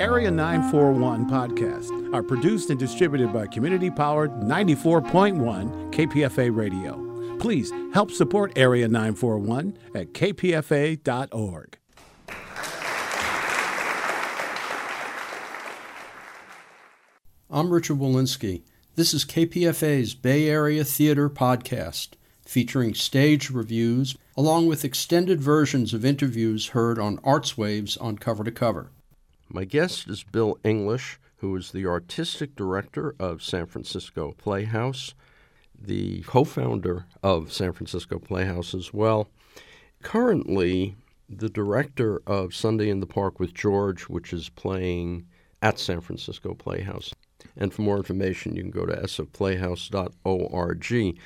Area 941 podcasts are produced and distributed by community powered 94.1 KPFA Radio. Please help support Area 941 at kpfa.org. I'm Richard Wolinsky. This is KPFA's Bay Area Theater Podcast, featuring stage reviews along with extended versions of interviews heard on Arts Waves on Cover to Cover. My guest is Bill English, who is the artistic director of San Francisco Playhouse, the co founder of San Francisco Playhouse as well. Currently, the director of Sunday in the Park with George, which is playing at San Francisco Playhouse. And for more information, you can go to sfplayhouse.org.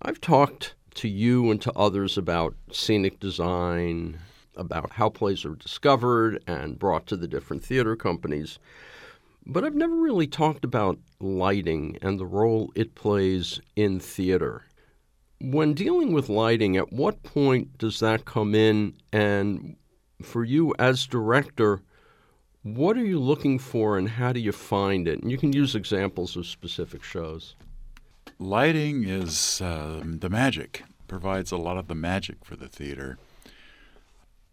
I've talked to you and to others about scenic design, about how plays are discovered and brought to the different theater companies. But I've never really talked about lighting and the role it plays in theater. When dealing with lighting, at what point does that come in? And for you as director, what are you looking for and how do you find it? And you can use examples of specific shows. Lighting is uh, the magic, provides a lot of the magic for the theater.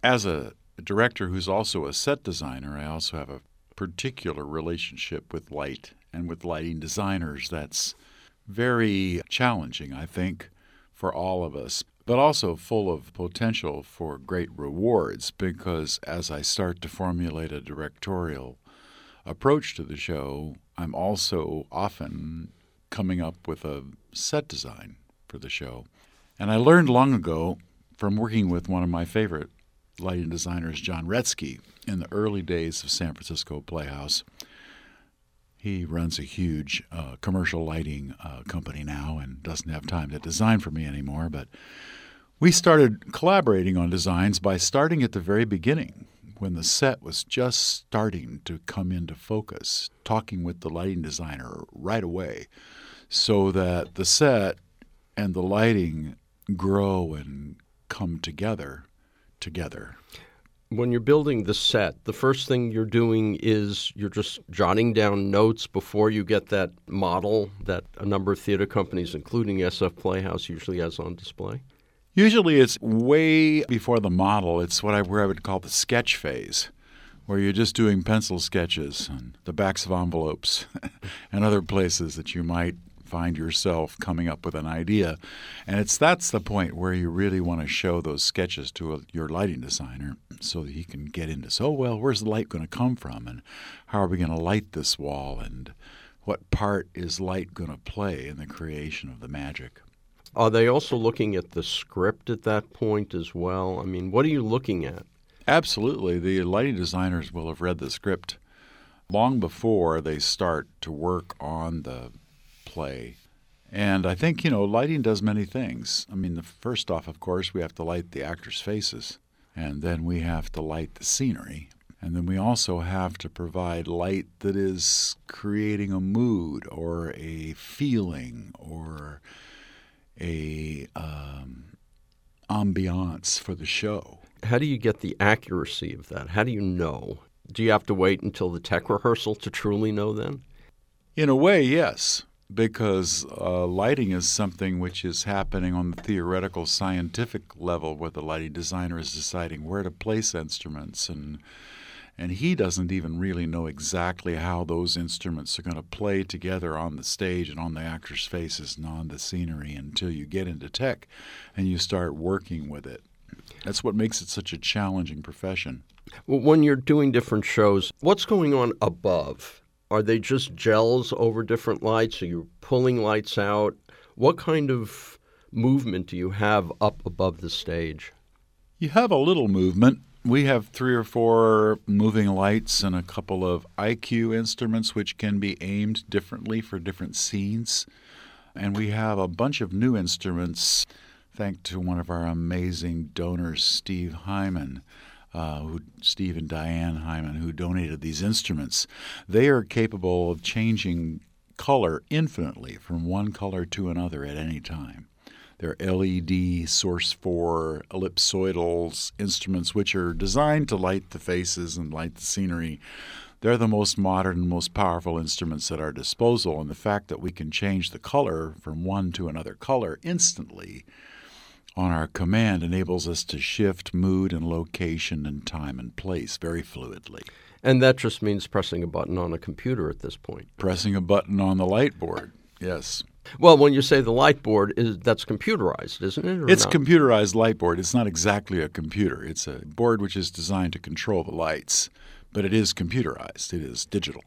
As a director who's also a set designer, I also have a particular relationship with light and with lighting designers that's very challenging, I think, for all of us but also full of potential for great rewards because as I start to formulate a directorial approach to the show, I'm also often coming up with a set design for the show. And I learned long ago from working with one of my favorite lighting designers, John Retzky, in the early days of San Francisco Playhouse. He runs a huge uh, commercial lighting uh, company now and doesn't have time to design for me anymore. But we started collaborating on designs by starting at the very beginning when the set was just starting to come into focus, talking with the lighting designer right away so that the set and the lighting grow and come together together when you're building the set, the first thing you're doing is you're just jotting down notes before you get that model that a number of theater companies, including SF Playhouse, usually has on display? Usually it's way before the model. It's what I, where I would call the sketch phase, where you're just doing pencil sketches on the backs of envelopes and other places that you might find yourself coming up with an idea. And it's that's the point where you really want to show those sketches to a, your lighting designer so that he can get into so well, where's the light going to come from and how are we going to light this wall and what part is light going to play in the creation of the magic? Are they also looking at the script at that point as well? I mean, what are you looking at? Absolutely. The lighting designers will have read the script long before they start to work on the play. And I think, you know, lighting does many things. I mean, the first off, of course, we have to light the actors' faces, and then we have to light the scenery. And then we also have to provide light that is creating a mood or a feeling or a um, ambiance for the show. How do you get the accuracy of that? How do you know? Do you have to wait until the tech rehearsal to truly know then? In a way, yes because uh, lighting is something which is happening on the theoretical scientific level where the lighting designer is deciding where to place instruments and and he doesn't even really know exactly how those instruments are going to play together on the stage and on the actors' faces and on the scenery until you get into tech and you start working with it. That's what makes it such a challenging profession. When you're doing different shows, what's going on above? Are they just gels over different lights? Are you pulling lights out? What kind of movement do you have up above the stage? You have a little movement. We have three or four moving lights and a couple of IQ instruments which can be aimed differently for different scenes. And we have a bunch of new instruments, thanks to one of our amazing donors, Steve Hyman uh, who, Steve and Diane Hyman, who donated these instruments, they are capable of changing color infinitely from one color to another at any time. They're LED source 4 ellipsoidals instruments, which are designed to light the faces and light the scenery. they're the most modern, and most powerful instruments at our disposal. And the fact that we can change the color from one to another color instantly on our command enables us to shift mood and location and time and place very fluidly. And that just means pressing a button on a computer at this point. Pressing a button on the light board, yes. Well, when you say the light board, is that's computerized, isn't it? It's not? computerized light board. It's not exactly a computer. It's a board which is designed to control the lights, but it is computerized. It is digital.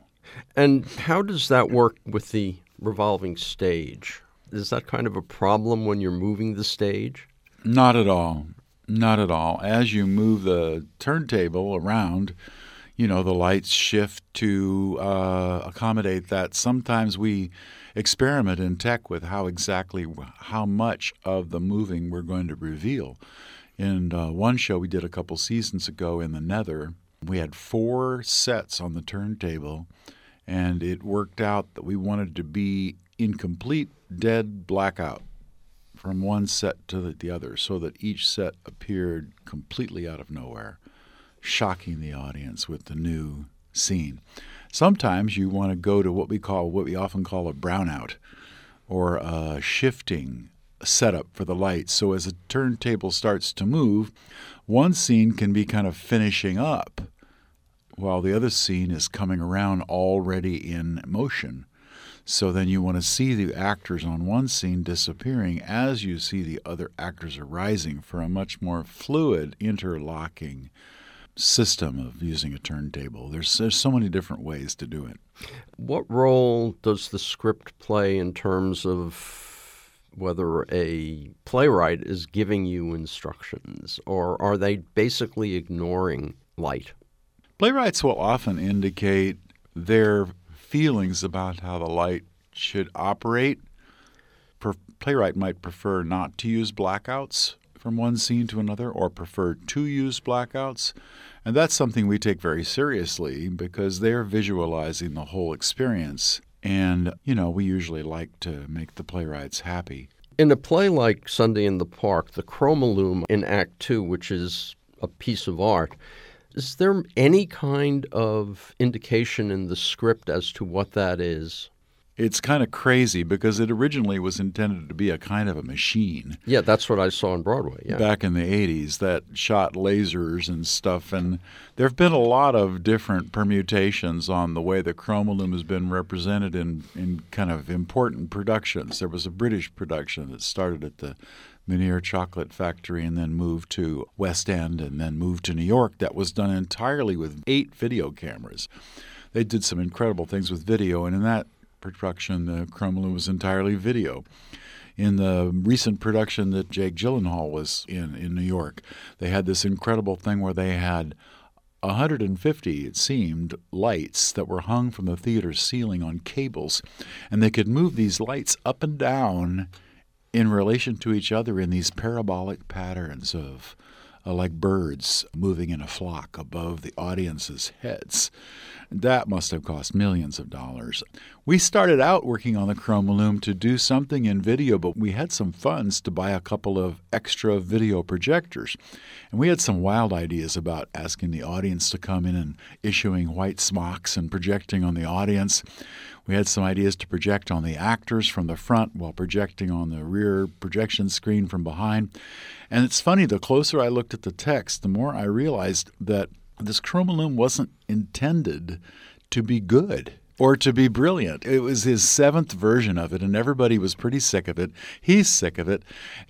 And how does that work with the revolving stage? Is that kind of a problem when you're moving the stage? Not at all. Not at all. As you move the turntable around, you know, the lights shift to uh, accommodate that. Sometimes we experiment in tech with how exactly how much of the moving we're going to reveal. In uh, one show we did a couple seasons ago in the Nether, we had four sets on the turntable, and it worked out that we wanted to be in complete dead blackout from one set to the other so that each set appeared completely out of nowhere, shocking the audience with the new scene. Sometimes you want to go to what we call what we often call a brownout or a shifting setup for the lights. So as a turntable starts to move, one scene can be kind of finishing up while the other scene is coming around already in motion. So then you want to see the actors on one scene disappearing as you see the other actors arising for a much more fluid interlocking system of using a turntable. There's, there's so many different ways to do it. What role does the script play in terms of whether a playwright is giving you instructions, or are they basically ignoring light? Playwrights will often indicate their feelings about how the light should operate. Per- playwright might prefer not to use blackouts from one scene to another or prefer to use blackouts. And that's something we take very seriously because they're visualizing the whole experience. And, you know, we usually like to make the playwrights happy. In a play like Sunday in the Park, the chromalume in Act Two, which is a piece of art, is there any kind of indication in the script as to what that is? It's kind of crazy because it originally was intended to be a kind of a machine. Yeah, that's what I saw on Broadway. Yeah. Back in the 80s that shot lasers and stuff. And there have been a lot of different permutations on the way the chromalume has been represented in, in kind of important productions. There was a British production that started at the Menier Chocolate Factory and then moved to West End and then moved to New York that was done entirely with eight video cameras. They did some incredible things with video, and in that production, the chromalume was entirely video. In the recent production that Jake Gyllenhaal was in in New York, they had this incredible thing where they had 150, it seemed, lights that were hung from the theater ceiling on cables, and they could move these lights up and down in relation to each other in these parabolic patterns of uh, like birds moving in a flock above the audience's heads. That must have cost millions of dollars. We started out working on the Chromalume to do something in video, but we had some funds to buy a couple of extra video projectors. And we had some wild ideas about asking the audience to come in and issuing white smocks and projecting on the audience. We had some ideas to project on the actors from the front while projecting on the rear projection screen from behind. And it's funny, the closer I looked at the text, the more I realized that this chromalume wasn't intended to be good or to be brilliant. It was his seventh version of it, and everybody was pretty sick of it. He's sick of it.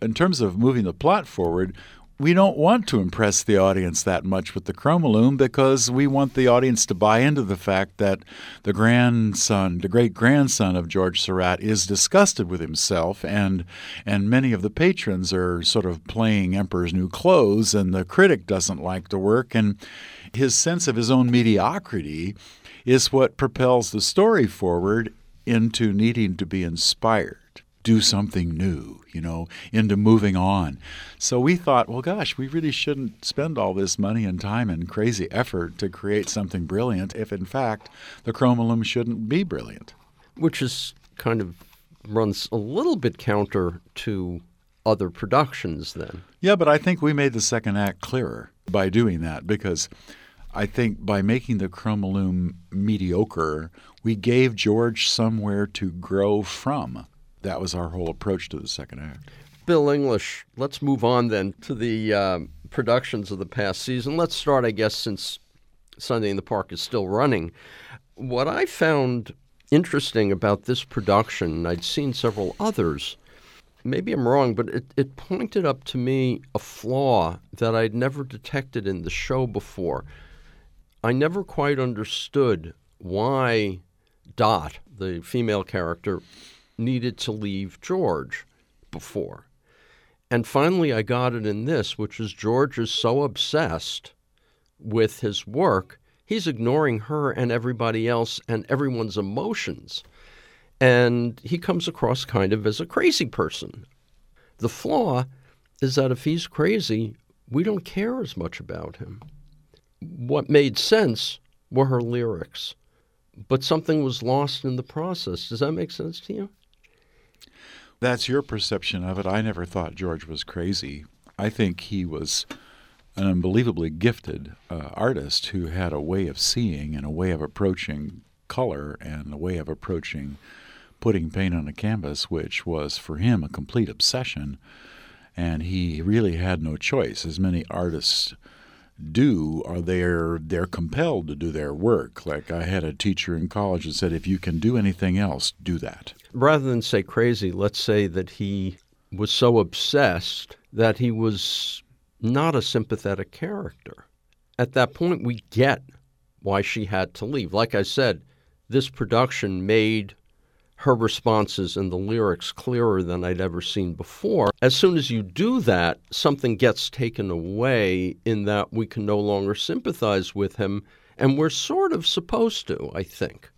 In terms of moving the plot forward, we don't want to impress the audience that much with the chromalume because we want the audience to buy into the fact that the grandson, the great grandson of George Seurat, is disgusted with himself, and and many of the patrons are sort of playing Emperor's New Clothes, and the critic doesn't like the work, and his sense of his own mediocrity is what propels the story forward into needing to be inspired do something new, you know, into moving on. So we thought, well, gosh, we really shouldn't spend all this money and time and crazy effort to create something brilliant if, in fact, the chromalume shouldn't be brilliant. Which is kind of runs a little bit counter to other productions then. Yeah, but I think we made the second act clearer by doing that because I think by making the Chromalume mediocre, we gave George somewhere to grow from. That was our whole approach to the second act. Bill English, let's move on then to the um, productions of the past season. Let's start, I guess, since Sunday in the Park is still running. What I found interesting about this production, and I'd seen several others, maybe I'm wrong, but it, it pointed up to me a flaw that I'd never detected in the show before. I never quite understood why Dot, the female character, needed to leave George before. And finally, I got it in this, which is George is so obsessed with his work, he's ignoring her and everybody else and everyone's emotions. And he comes across kind of as a crazy person. The flaw is that if he's crazy, we don't care as much about him. What made sense were her lyrics, but something was lost in the process. Does that make sense to you? That's your perception of it. I never thought George was crazy. I think he was an unbelievably gifted uh, artist who had a way of seeing and a way of approaching color and a way of approaching putting paint on a canvas, which was for him a complete obsession. And he really had no choice, as many artists do are they're they're compelled to do their work. Like i had a teacher in college that said if you can do anything else do that. Rather than say crazy let's say that he was so obsessed that he was not a sympathetic character. At that point we get why she had to leave. Like i said this production made her responses and the lyrics clearer than I'd ever seen before. As soon as you do that, something gets taken away in that we can no longer sympathize with him, and we're sort of supposed to, I think.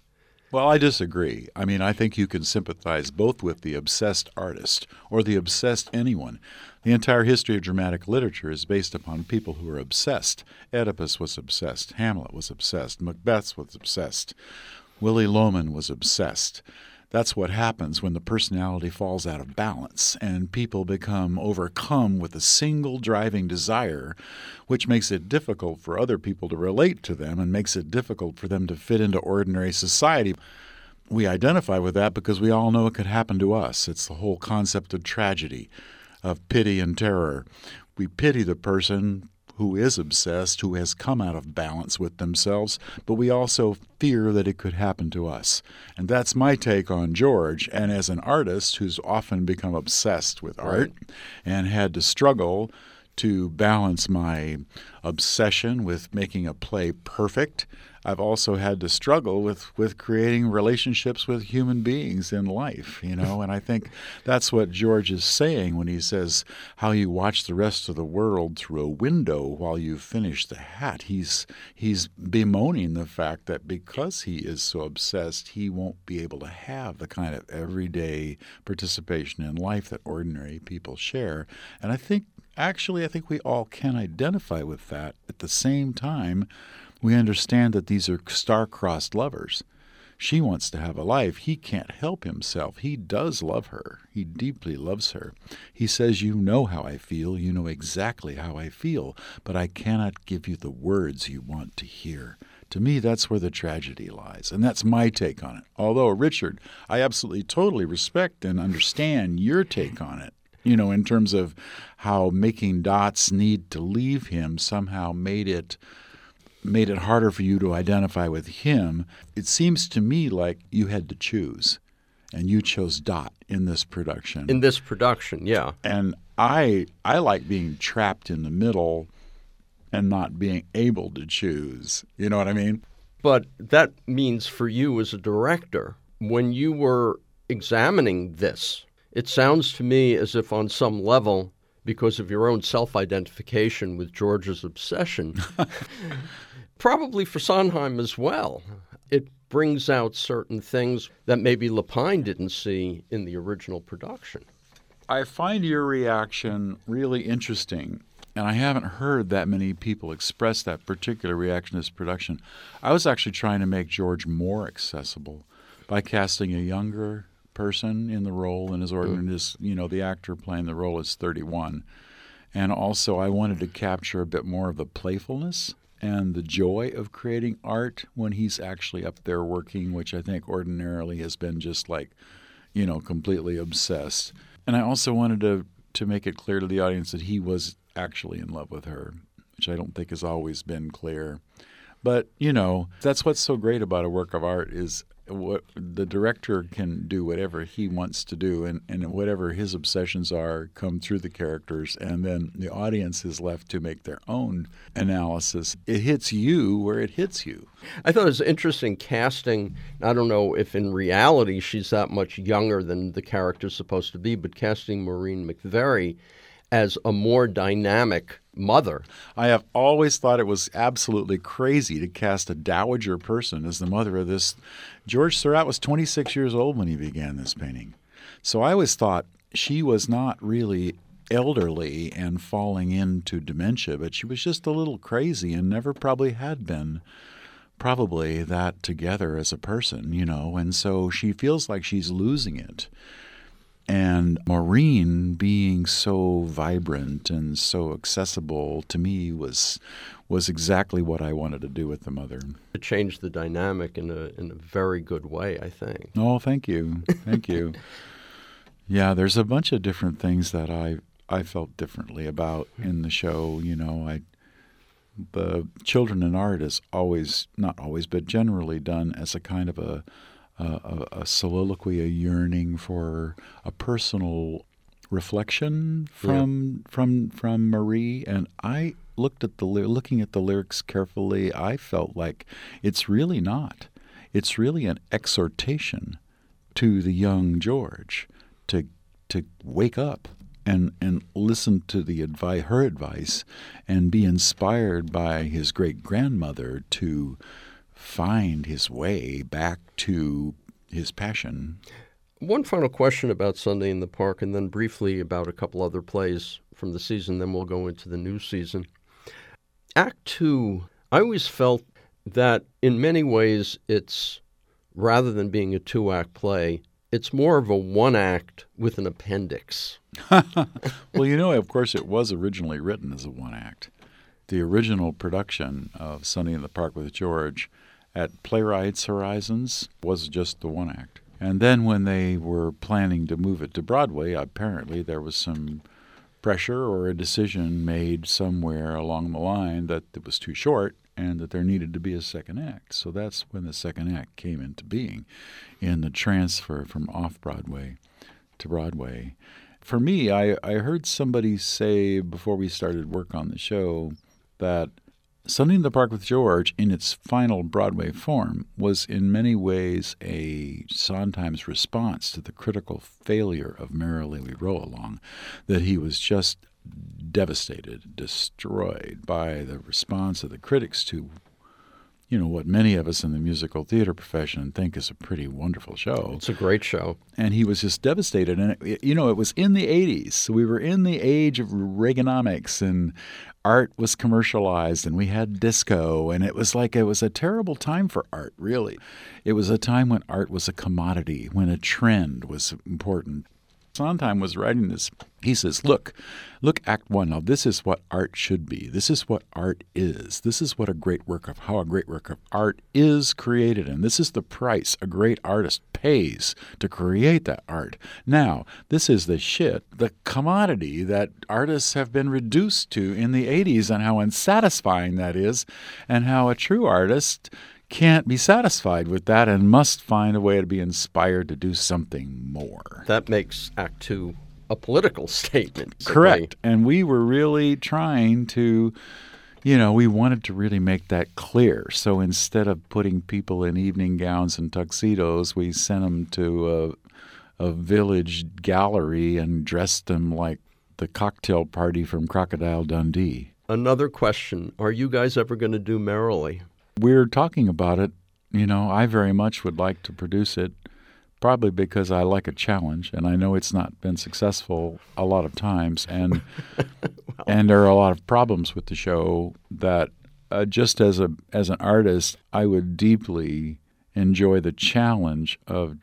Well, I disagree. I mean, I think you can sympathize both with the obsessed artist or the obsessed anyone. The entire history of dramatic literature is based upon people who are obsessed. Oedipus was obsessed. Hamlet was obsessed. Macbeth was obsessed. Willy Loman was obsessed. That's what happens when the personality falls out of balance and people become overcome with a single driving desire, which makes it difficult for other people to relate to them and makes it difficult for them to fit into ordinary society. We identify with that because we all know it could happen to us. It's the whole concept of tragedy, of pity and terror. We pity the person who is obsessed, who has come out of balance with themselves, but we also fear that it could happen to us. And that's my take on George. And as an artist who's often become obsessed with art and had to struggle to balance my obsession with making a play perfect I've also had to struggle with with creating relationships with human beings in life, you know, and I think that's what George is saying when he says how you watch the rest of the world through a window while you finish the hat. He's he's bemoaning the fact that because he is so obsessed, he won't be able to have the kind of everyday participation in life that ordinary people share. And I think actually I think we all can identify with that at the same time we understand that these are star-crossed lovers. She wants to have a life. He can't help himself. He does love her. He deeply loves her. He says, You know how I feel. You know exactly how I feel, but I cannot give you the words you want to hear. To me, that's where the tragedy lies, and that's my take on it. Although, Richard, I absolutely totally respect and understand your take on it. You know, in terms of how making dots need to leave him somehow made it made it harder for you to identify with him. It seems to me like you had to choose, and you chose Dot in this production. In this production, yeah. And I I like being trapped in the middle and not being able to choose. You know what I mean? But that means for you as a director, when you were examining this, it sounds to me as if on some level because of your own self identification with George's obsession, probably for Sondheim as well. It brings out certain things that maybe Lapine didn't see in the original production. I find your reaction really interesting, and I haven't heard that many people express that particular reaction to this production. I was actually trying to make George more accessible by casting a younger person in the role, and his ordinary, mm. you know, the actor playing the role is 31. And also, I wanted to capture a bit more of the playfulness and the joy of creating art when he's actually up there working, which I think ordinarily has been just like, you know, completely obsessed. And I also wanted to to make it clear to the audience that he was actually in love with her, which I don't think has always been clear. But you know, that's what's so great about a work of art is what the director can do whatever he wants to do and, and whatever his obsessions are come through the characters and then the audience is left to make their own analysis. It hits you where it hits you. I thought it was interesting casting. I don't know if in reality she's that much younger than the character's supposed to be but casting maureen McVerry as a more dynamic mother. I have always thought it was absolutely crazy to cast a dowager person as the mother of this. George Seurat was 26 years old when he began this painting. So I always thought she was not really elderly and falling into dementia, but she was just a little crazy and never probably had been probably that together as a person, you know, and so she feels like she's losing it. And Maureen being so vibrant and so accessible to me was was exactly what I wanted to do with the mother. It changed the dynamic in a in a very good way, I think. Oh, thank you, thank you. yeah, there's a bunch of different things that I I felt differently about hmm. in the show. You know, I the children in art is always not always, but generally done as a kind of a a, a, soliloquy, a yearning for a personal reflection from yeah. from from Marie, and I looked at the looking at the lyrics carefully. I felt like it's really not. It's really an exhortation to the young George to to wake up and and listen to the advice, her advice, and be inspired by his great grandmother to find his way back to his passion. One final question about Sunday in the Park, and then briefly about a couple other plays from the season, then we'll go into the new season. Act two, I always felt that in many ways it's rather than being a two act play, it's more of a one act with an appendix. well, you know, of course, it was originally written as a one act. The original production of Sunday in the Park with George at Playwrights Horizons was just the one act. And then when they were planning to move it to Broadway, apparently there was some pressure or a decision made somewhere along the line that it was too short and that there needed to be a second act. So that's when the second act came into being in the transfer from off Broadway to Broadway. For me, I, I heard somebody say before we started work on the show that Sunday in the Park with George, in its final Broadway form, was in many ways a Sondheim's response to the critical failure of Merrily We Roll Along, that he was just devastated, destroyed by the response of the critics to you know, what many of us in the musical theater profession think is a pretty wonderful show. It's a great show. And he was just devastated. And, it, you know, it was in the 80s. So we were in the age of Reaganomics and art was commercialized and we had disco. And it was like it was a terrible time for art, really. It was a time when art was a commodity, when a trend was important. Sondheim was writing this. He says, Look, look, Act One. Now, this is what art should be. This is what art is. This is what a great work of how a great work of art is created. And this is the price a great artist pays to create that art. Now, this is the shit, the commodity that artists have been reduced to in the 80s, and how unsatisfying that is, and how a true artist can't be satisfied with that and must find a way to be inspired to do something more. That makes Act Two a political statement. Correct. And we were really trying to, you know, we wanted to really make that clear. So instead of putting people in evening gowns and tuxedos, we sent them to a, a village gallery and dressed them like the cocktail party from Crocodile Dundee. Another question Are you guys ever going to do Merrily? We're talking about it. You know, I very much would like to produce it, probably because I like a challenge, and I know it's not been successful a lot of times, and and there are a lot of problems with the show that uh, just as a as an artist, I would deeply enjoy the challenge of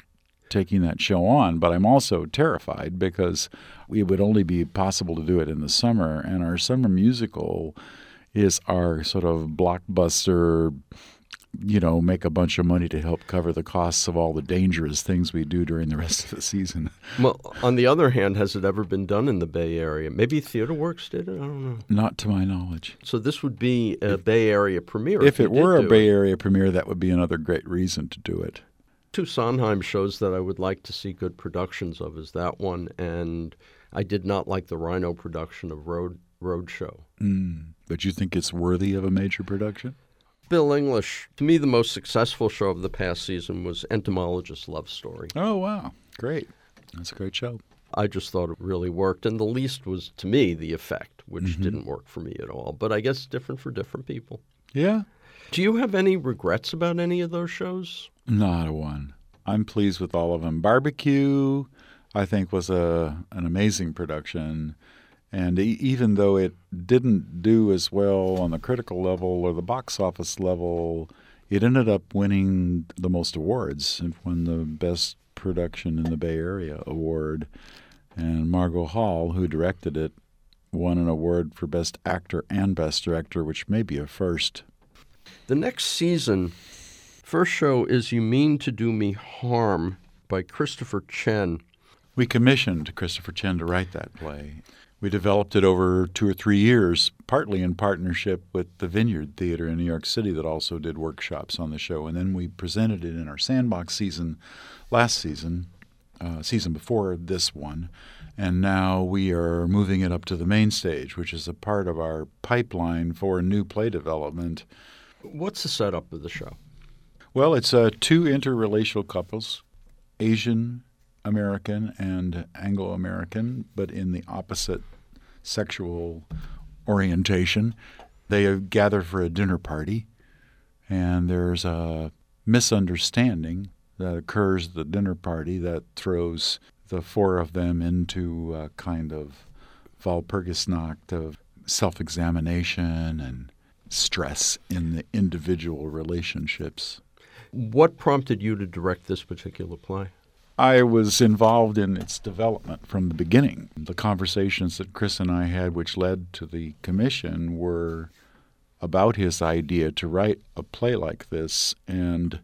taking that show on, but I'm also terrified because it would only be possible to do it in the summer, and our summer musical is our sort of blockbuster you know, make a bunch of money to help cover the costs of all the dangerous things we do during the rest of the season. Well, on the other hand, has it ever been done in the Bay Area? Maybe Theater Works did it. I don't know. Not to my knowledge. So this would be a Bay Area premiere. If, you it were a Bay it. Area premiere, that would be another great reason to do it. two Sondheim shows that I would like to see good productions of is that one, and I did not like the Rhino production of Road Roadshow. Mm. But you think it's worthy of a major production? Bill English, to me, the most successful show of the past season was Entomologist Love Story. Oh, wow. Great. That's a great show. I just thought it really worked, and the least was, to me, the effect, which Mm-hmm. didn't work for me at all. But I guess different for different people. Yeah. Do you have any regrets about any of those shows? Not a one. I'm pleased with all of them. Barbecue, I think, was a an amazing production, and e- even though it didn't do as well on the critical level or the box office level, it ended up winning the most awards. It won the best production in the Bay Area award, and Margo Hall, who directed it, won an award for best actor and best director, which may be a first. The next season, first show is You Mean to Do Me Harm by Christopher Chen. We commissioned Christopher Chen to write that play. We developed it over two or three years, partly in partnership with the Vineyard Theater in New York City, that also did workshops on the show. And then we presented it in our Sandbox season last season, uh, season before this one. And now we are moving it up to the main stage, which is a part of our pipeline for new play development. What's the setup of the show? Well, it's uh, two interrelational couples, Asian American and Anglo American, but in the opposite sexual orientation. They gather for a dinner party, and there's a misunderstanding that occurs at the dinner party that throws the four of them into a kind of Walpurgisnacht of self examination and stress in the individual relationships. What prompted you to direct this particular play? I was involved in its development from the beginning. The conversations that Chris and I had, which led to the commission, were about his idea to write a play like this. And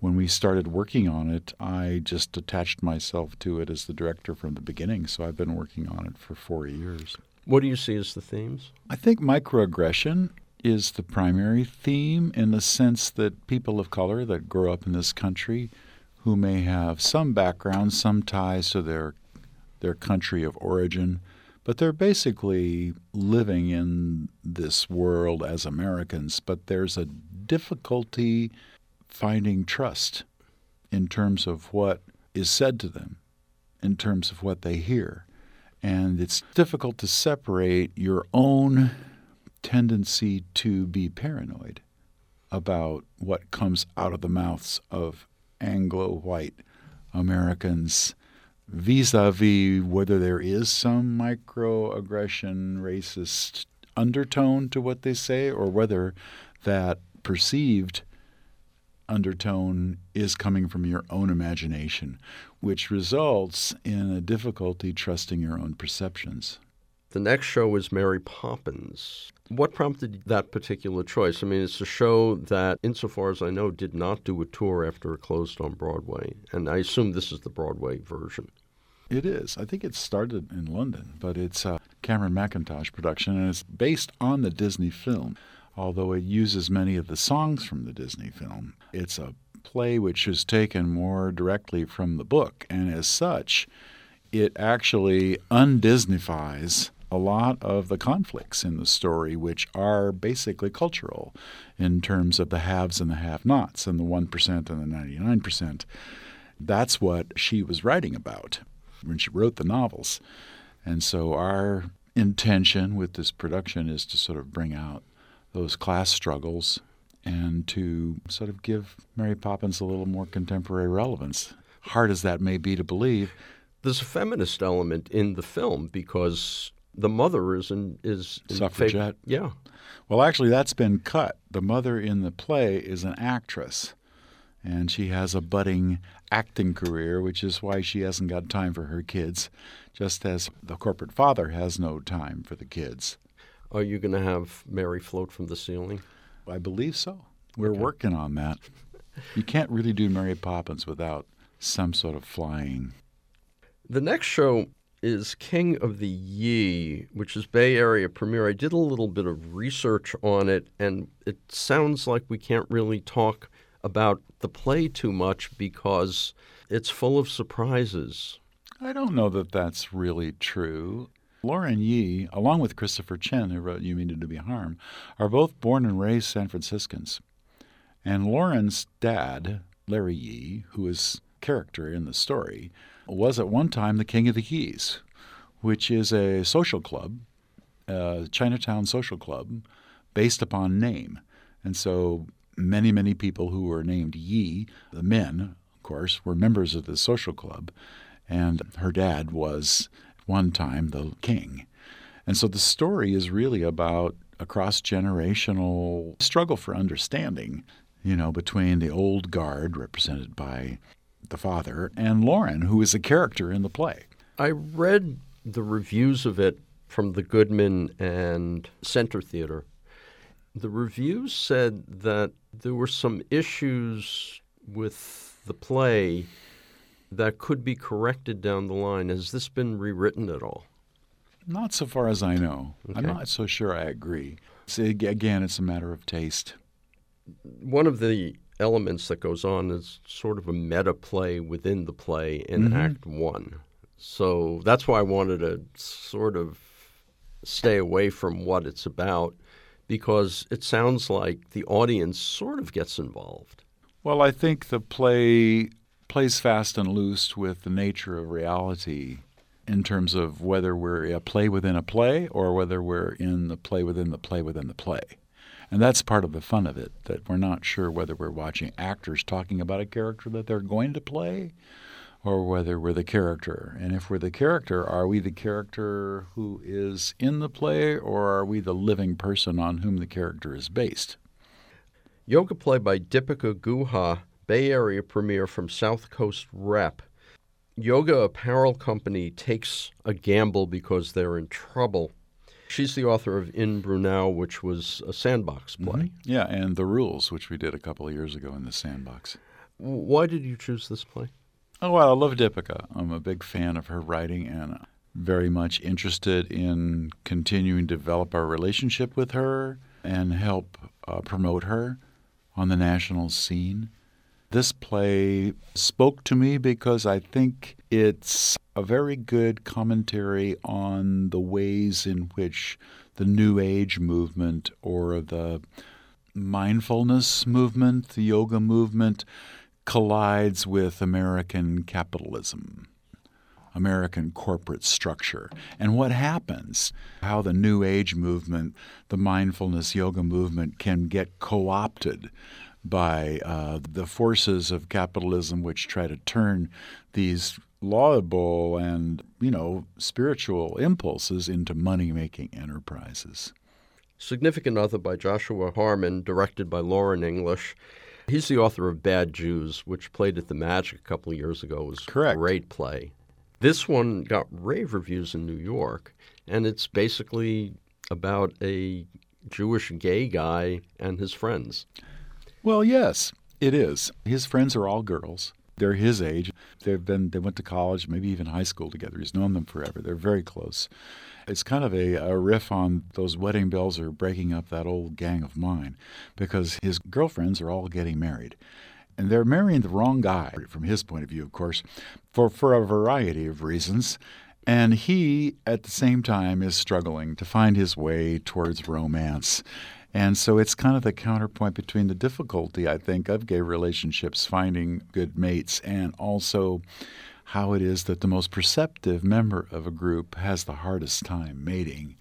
when we started working on it, I just attached myself to it as the director from the beginning. So I've been working on it for four years. What do you see as the themes? I think microaggression is the primary theme in the sense that people of color that grow up in this country who may have some background, some ties to their their country of origin, but they're basically living in this world as Americans, but there's a difficulty finding trust in terms of what is said to them, in terms of what they hear. And it's difficult to separate your own tendency to be paranoid about what comes out of the mouths of Anglo white Americans vis a vis whether there is some microaggression, racist undertone to what they say, or whether that perceived undertone is coming from your own imagination, which results in a difficulty trusting your own perceptions. The next show is Mary Poppins. What prompted that particular choice? I mean, it's a show that, insofar as I know, did not do a tour after it closed on Broadway. And I assume this is the Broadway version. It is. I think it started in London, but it's a Cameron Mackintosh production, and it's based on the Disney film, although it uses many of the songs from the Disney film. It's a play which is taken more directly from the book, and as such, it actually undisneyfies a lot of the conflicts in the story, which are basically cultural in terms of the haves and the have nots, and the 1% and the 99%. That's what she was writing about when she wrote the novels. And so our intention with this production is to sort of bring out those class struggles and to sort of give Mary Poppins a little more contemporary relevance. Hard as that may be to believe, There's a feminist element in the film because the mother is in is in Suffragette. fav- yeah, Well, actually, that's been cut. The mother in the play is an actress, and she has a budding acting career, which is why she hasn't got time for her kids, just as the corporate father has no time for the kids. Are you going to have Mary float from the ceiling? I believe so. We're okay. working on that. You can't really do Mary Poppins without some sort of flying. The next show is King of the Yee, which is Bay Area premiere. I did a little bit of research on it, and it sounds like we can't really talk about the play too much because it's full of surprises. I don't know that that's really true. Lauren Yee, along with Christopher Chen, who wrote You Mean to Me Harm, are both born and raised San Franciscans. And Lauren's dad, Larry Yee, who is character in the story, was at one time the King of the Yees, which is a social club, a Chinatown social club, based upon name. And so many, many people who were named Yee, the men, of course, were members of the social club. And her dad was one time the king. And so the story is really about a cross generational struggle for understanding, you know, between the old guard, represented by the father, and Lauren, who is a character in the play. I read the reviews of it from the Goodman and Center Theater. The reviews said that there were some issues with the play that could be corrected down the line. Has this been rewritten at all? Not so far as I know. Okay. I'm not so sure I agree. See, again, it's a matter of taste. One of the elements that goes on is sort of a meta play within the play in mm-hmm. Act One. So that's why I wanted to sort of stay away from what it's about because it sounds like the audience sort of gets involved. Well, I think the play plays fast and loose with the nature of reality in terms of whether we're a play within a play or whether we're in the play within the play within the play. And that's part of the fun of it, that we're not sure whether we're watching actors talking about a character that they're going to play or whether we're the character. And if we're the character, are we the character who is in the play or are we the living person on whom the character is based? Yoga play by Deepika Guha, Bay Area premiere from South Coast Rep. Yoga apparel company takes a gamble because they're in trouble She's the author of In Braunau, which was a sandbox play. Mm-hmm. Yeah, and The Rules, which we did a couple of years ago in the sandbox. Why did you choose this play? Oh, well, I love Deepika. I'm a big fan of her writing and very much interested in continuing to develop our relationship with her and help uh, promote her on the national scene. This play spoke to me because I think it's a very good commentary on the ways in which the New Age movement or the mindfulness movement, the yoga movement, collides with American capitalism. American corporate structure and what happens, how the New Age movement, the mindfulness yoga movement can get co opted by uh, the forces of capitalism which try to turn these laudable and, you know, spiritual impulses into money making enterprises. Significant Other by Joshua Harmon, directed by Lauren English. He's the author of Bad Jews, which played at the Magic a couple of years ago. It was Correct. a great play. This one got rave reviews in New York, and it's basically about a Jewish gay guy and his friends. Well, yes, it is. His friends are all girls. They're his age. They've been they went to college, maybe even high school together. He's known them forever. They're very close. It's kind of a, a riff on those wedding bells are breaking up that old gang of mine because his girlfriends are all getting married. And they're marrying the wrong guy from his point of view, of course, for, for a variety of reasons. And he, at the same time, is struggling to find his way towards romance. And so it's kind of the counterpoint between the difficulty, I think, of gay relationships finding good mates and also how it is that the most perceptive member of a group has the hardest time mating.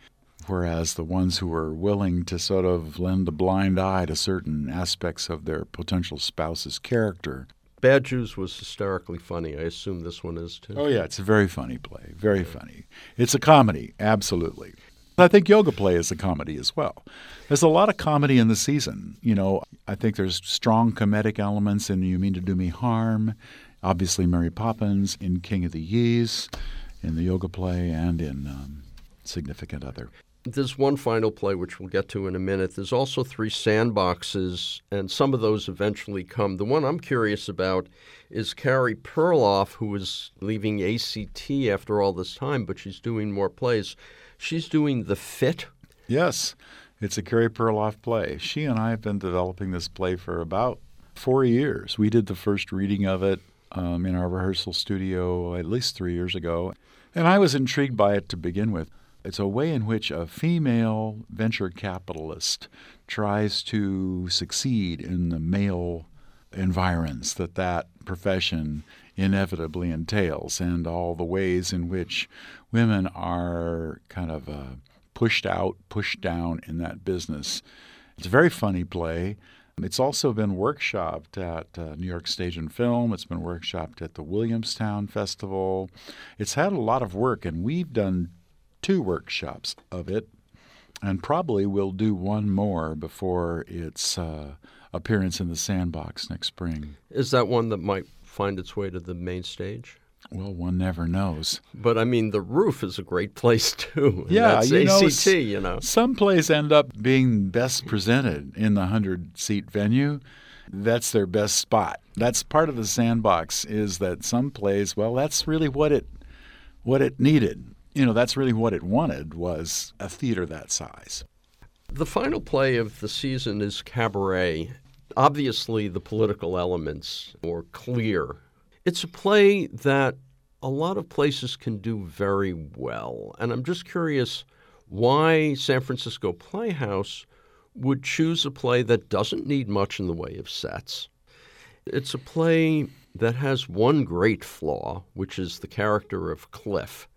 Whereas the ones who are willing to sort of lend a blind eye to certain aspects of their potential spouse's character Bad Jews was hysterically funny. I assume this one is too. Oh, yeah, it's a very funny play. Very funny. It's a comedy, absolutely. I think Yoga Play is a comedy as well. There's a lot of comedy in the season. You know, I think there's strong comedic elements in You Mean to Do Me Harm, obviously Mary Poppins, in King of the Yees, in the Yoga Play, and in um, Significant Other. There's one final play, which we'll get to in a minute. There's also three sandboxes, and some of those eventually come. The one I'm curious about is Carey Perloff, who is leaving ACT after all this time, but she's doing more plays. She's doing The Fit. Yes, it's a Carey Perloff play. She and I have been developing this play for about four years. We did the first reading of it um, in our rehearsal studio at least three years ago, and I was intrigued by it to begin with. It's a way in which a female venture capitalist tries to succeed in the male environs that that profession inevitably entails, and all the ways in which women are kind of uh, pushed out, pushed down in that business. It's a very funny play. It's also been workshopped at uh, New York Stage and Film. It's been workshopped at the Williamstown Festival. It's had a lot of work, and we've done two workshops of it, and probably we'll do one more before its uh, appearance in the Sandbox next spring. Is that one that might find its way to the main stage? Well, one never knows. But I mean, the roof is a great place too. Yeah, you know, ACT. You know, some plays end up being best presented in the hundred seat venue. That's their best spot. That's part of the sandbox. Is that some plays? Well, that's really what it what it needed you know, that's really what it wanted was a theater that size. The final play of the season is Cabaret. Obviously, the political elements were clear. It's a play that a lot of places can do very well. And I'm just curious why San Francisco Playhouse would choose a play that doesn't need much in the way of sets. It's a play that has one great flaw, which is the character of Cliff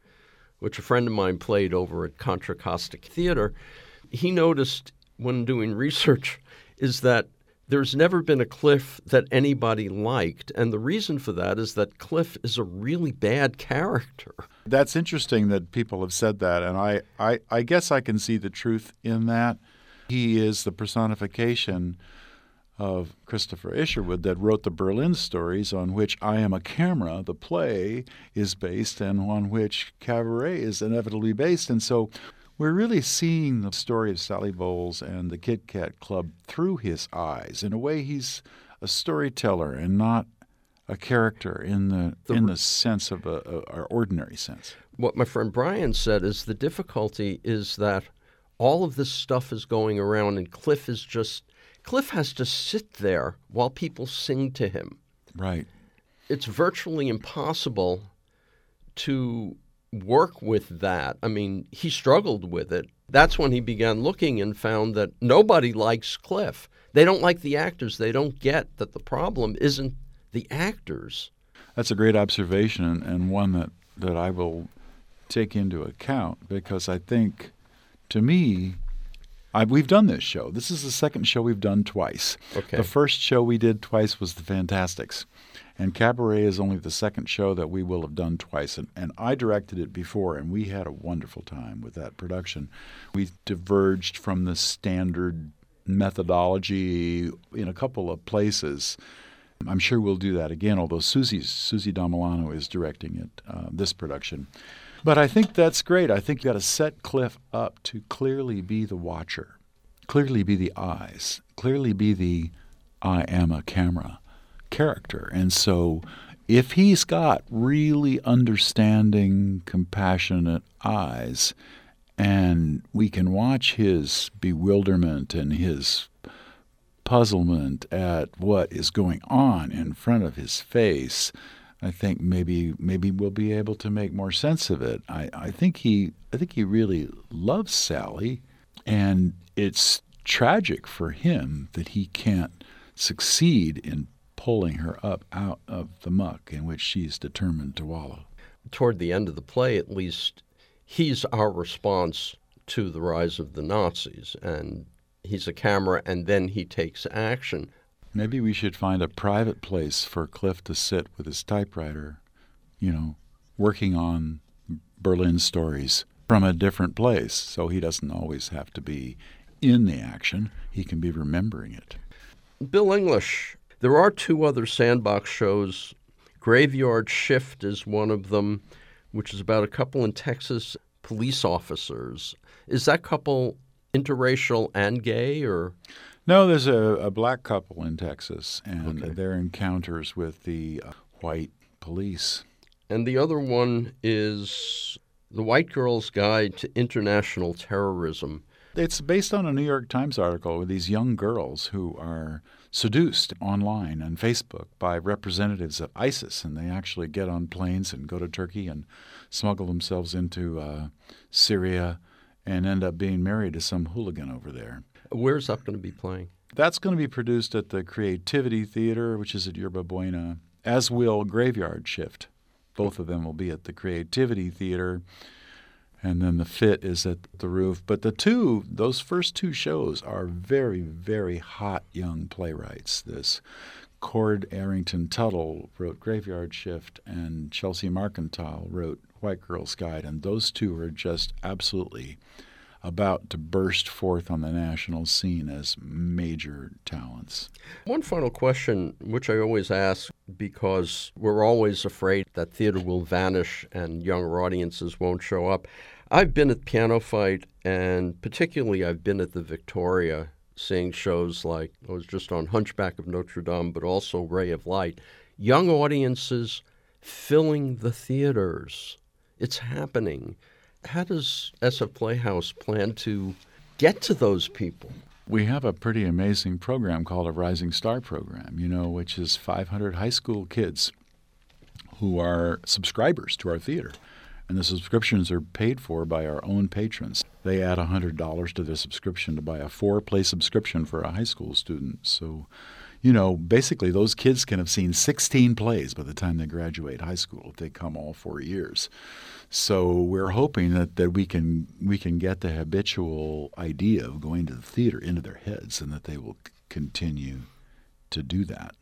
which a friend of mine played over at Contra Costa Theater, he noticed when doing research is that there's never been a Cliff that anybody liked. And the reason for that is that Cliff is a really bad character. That's interesting that people have said that. And I, I, I guess I can see the truth in that. He is the personification of Christopher Isherwood that wrote the Berlin stories, on which I Am a Camera, the play, is based, and on which Cabaret is inevitably based. And so we're really seeing the story of Sally Bowles and the Kit Kat Club through his eyes. In a way, he's a storyteller and not a character in the, the in the sense of a, a, a ordinary sense. What my friend Brian said is the difficulty is that all of this stuff is going around, and Cliff is just Cliff has to sit there while people sing to him. Right. It's virtually impossible to work with that. I mean, he struggled with it. That's when he began looking and found that nobody likes Cliff. They don't like the actors. They don't get that the problem isn't the actors. That's a great observation and one that, that I will take into account because I think, to me, I, we've done this show. This is the second show we've done twice. Okay. The first show we did twice was The Fantasticks. And Cabaret is only the second show that we will have done twice. And, and I directed it before, and we had a wonderful time with that production. We diverged from the standard methodology in a couple of places. I'm sure we'll do that again, although Susi, Susi Damilano is directing it, uh, this production. But I think that's great. I think you got to set Cliff up to clearly be the watcher, clearly be the eyes, clearly be the I am a camera character. And so if he's got really understanding, compassionate eyes, and we can watch his bewilderment and his puzzlement at what is going on in front of his face, I think maybe maybe we'll be able to make more sense of it. I, I think he I think he really loves Sally, and it's tragic for him that he can't succeed in pulling her up out of the muck in which she's determined to wallow. Toward the end of the play, at least, he's our response to the rise of the Nazis, and he's a camera, and then he takes action. Maybe we should find a private place for Cliff to sit with his typewriter, you know, working on Berlin stories from a different place so he doesn't always have to be in the action. He can be remembering it. Bill English, there are two other sandbox shows. Graveyard Shift is one of them, which is about a couple in Texas police officers. Is that couple interracial and gay, or No, there's a, a black couple in Texas, and Okay. their encounters with the uh, white police. and the other one is the White Girl's Guide to International Terrorism. It's based on a New York Times article with these young girls who are seduced online on Facebook by representatives of ISIS, and they actually get on planes and go to Turkey and smuggle themselves into uh, Syria and end up being married to some hooligan over there. Where's that going to be playing? That's going to be produced at the Creativity Theater, which is at Yerba Buena, as will Graveyard Shift. Both of them will be at the Creativity Theater, and then the Fit is at the roof. But the two, those first two shows are very, very hot young playwrights. This Korde Arrington Tuttle wrote Graveyard Shift, and Chelsea Marcantel wrote White Girl's Guide, and those two are just absolutely about to burst forth on the national scene as major talents. One final question, which I always ask because we're always afraid that theater will vanish and younger audiences won't show up. I've been at Piano Fight, and particularly I've been at the Victoria seeing shows like I was just on Hunchback of Notre Dame, but also Ray of Light. Young audiences filling the theaters. It's happening. How does SF Playhouse plan to get to those people? We have a pretty amazing program called a Rising Star program, you know, which is 500 high school kids who are subscribers to our theater. And the subscriptions are paid for by our own patrons. They add $100 to their subscription to buy a four play subscription for a high school student. So, you know, basically those kids can have seen 16 plays by the time they graduate high school if they come all four years. So we're hoping that, that we can we can get the habitual idea of going to the theater into their heads and that they will c- continue to do that.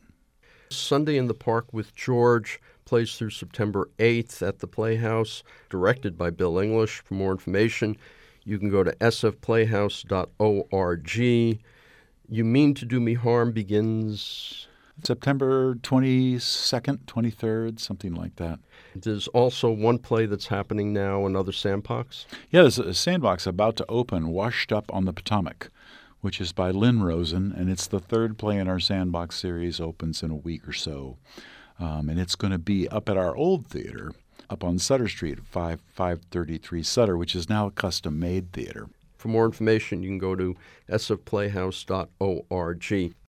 Sunday in the Park with George plays through September 8th at the Playhouse, directed by Bill English. For more information, you can go to sfplayhouse.org. You Mean to Do Me Harm begins. September 22nd, 23rd, something like that. There's also one play that's happening now, another Sandbox. Yeah, there's a sandbox about to open, Washed Up on the Potomac, which is by Lynn Rosen, and it's the third play in our sandbox series, opens in a week or so. Um, and it's going to be up at our old theater, up on Sutter Street, 5, 533 Sutter, which is now a custom made theater. For more information, you can go to sfplayhouse.org.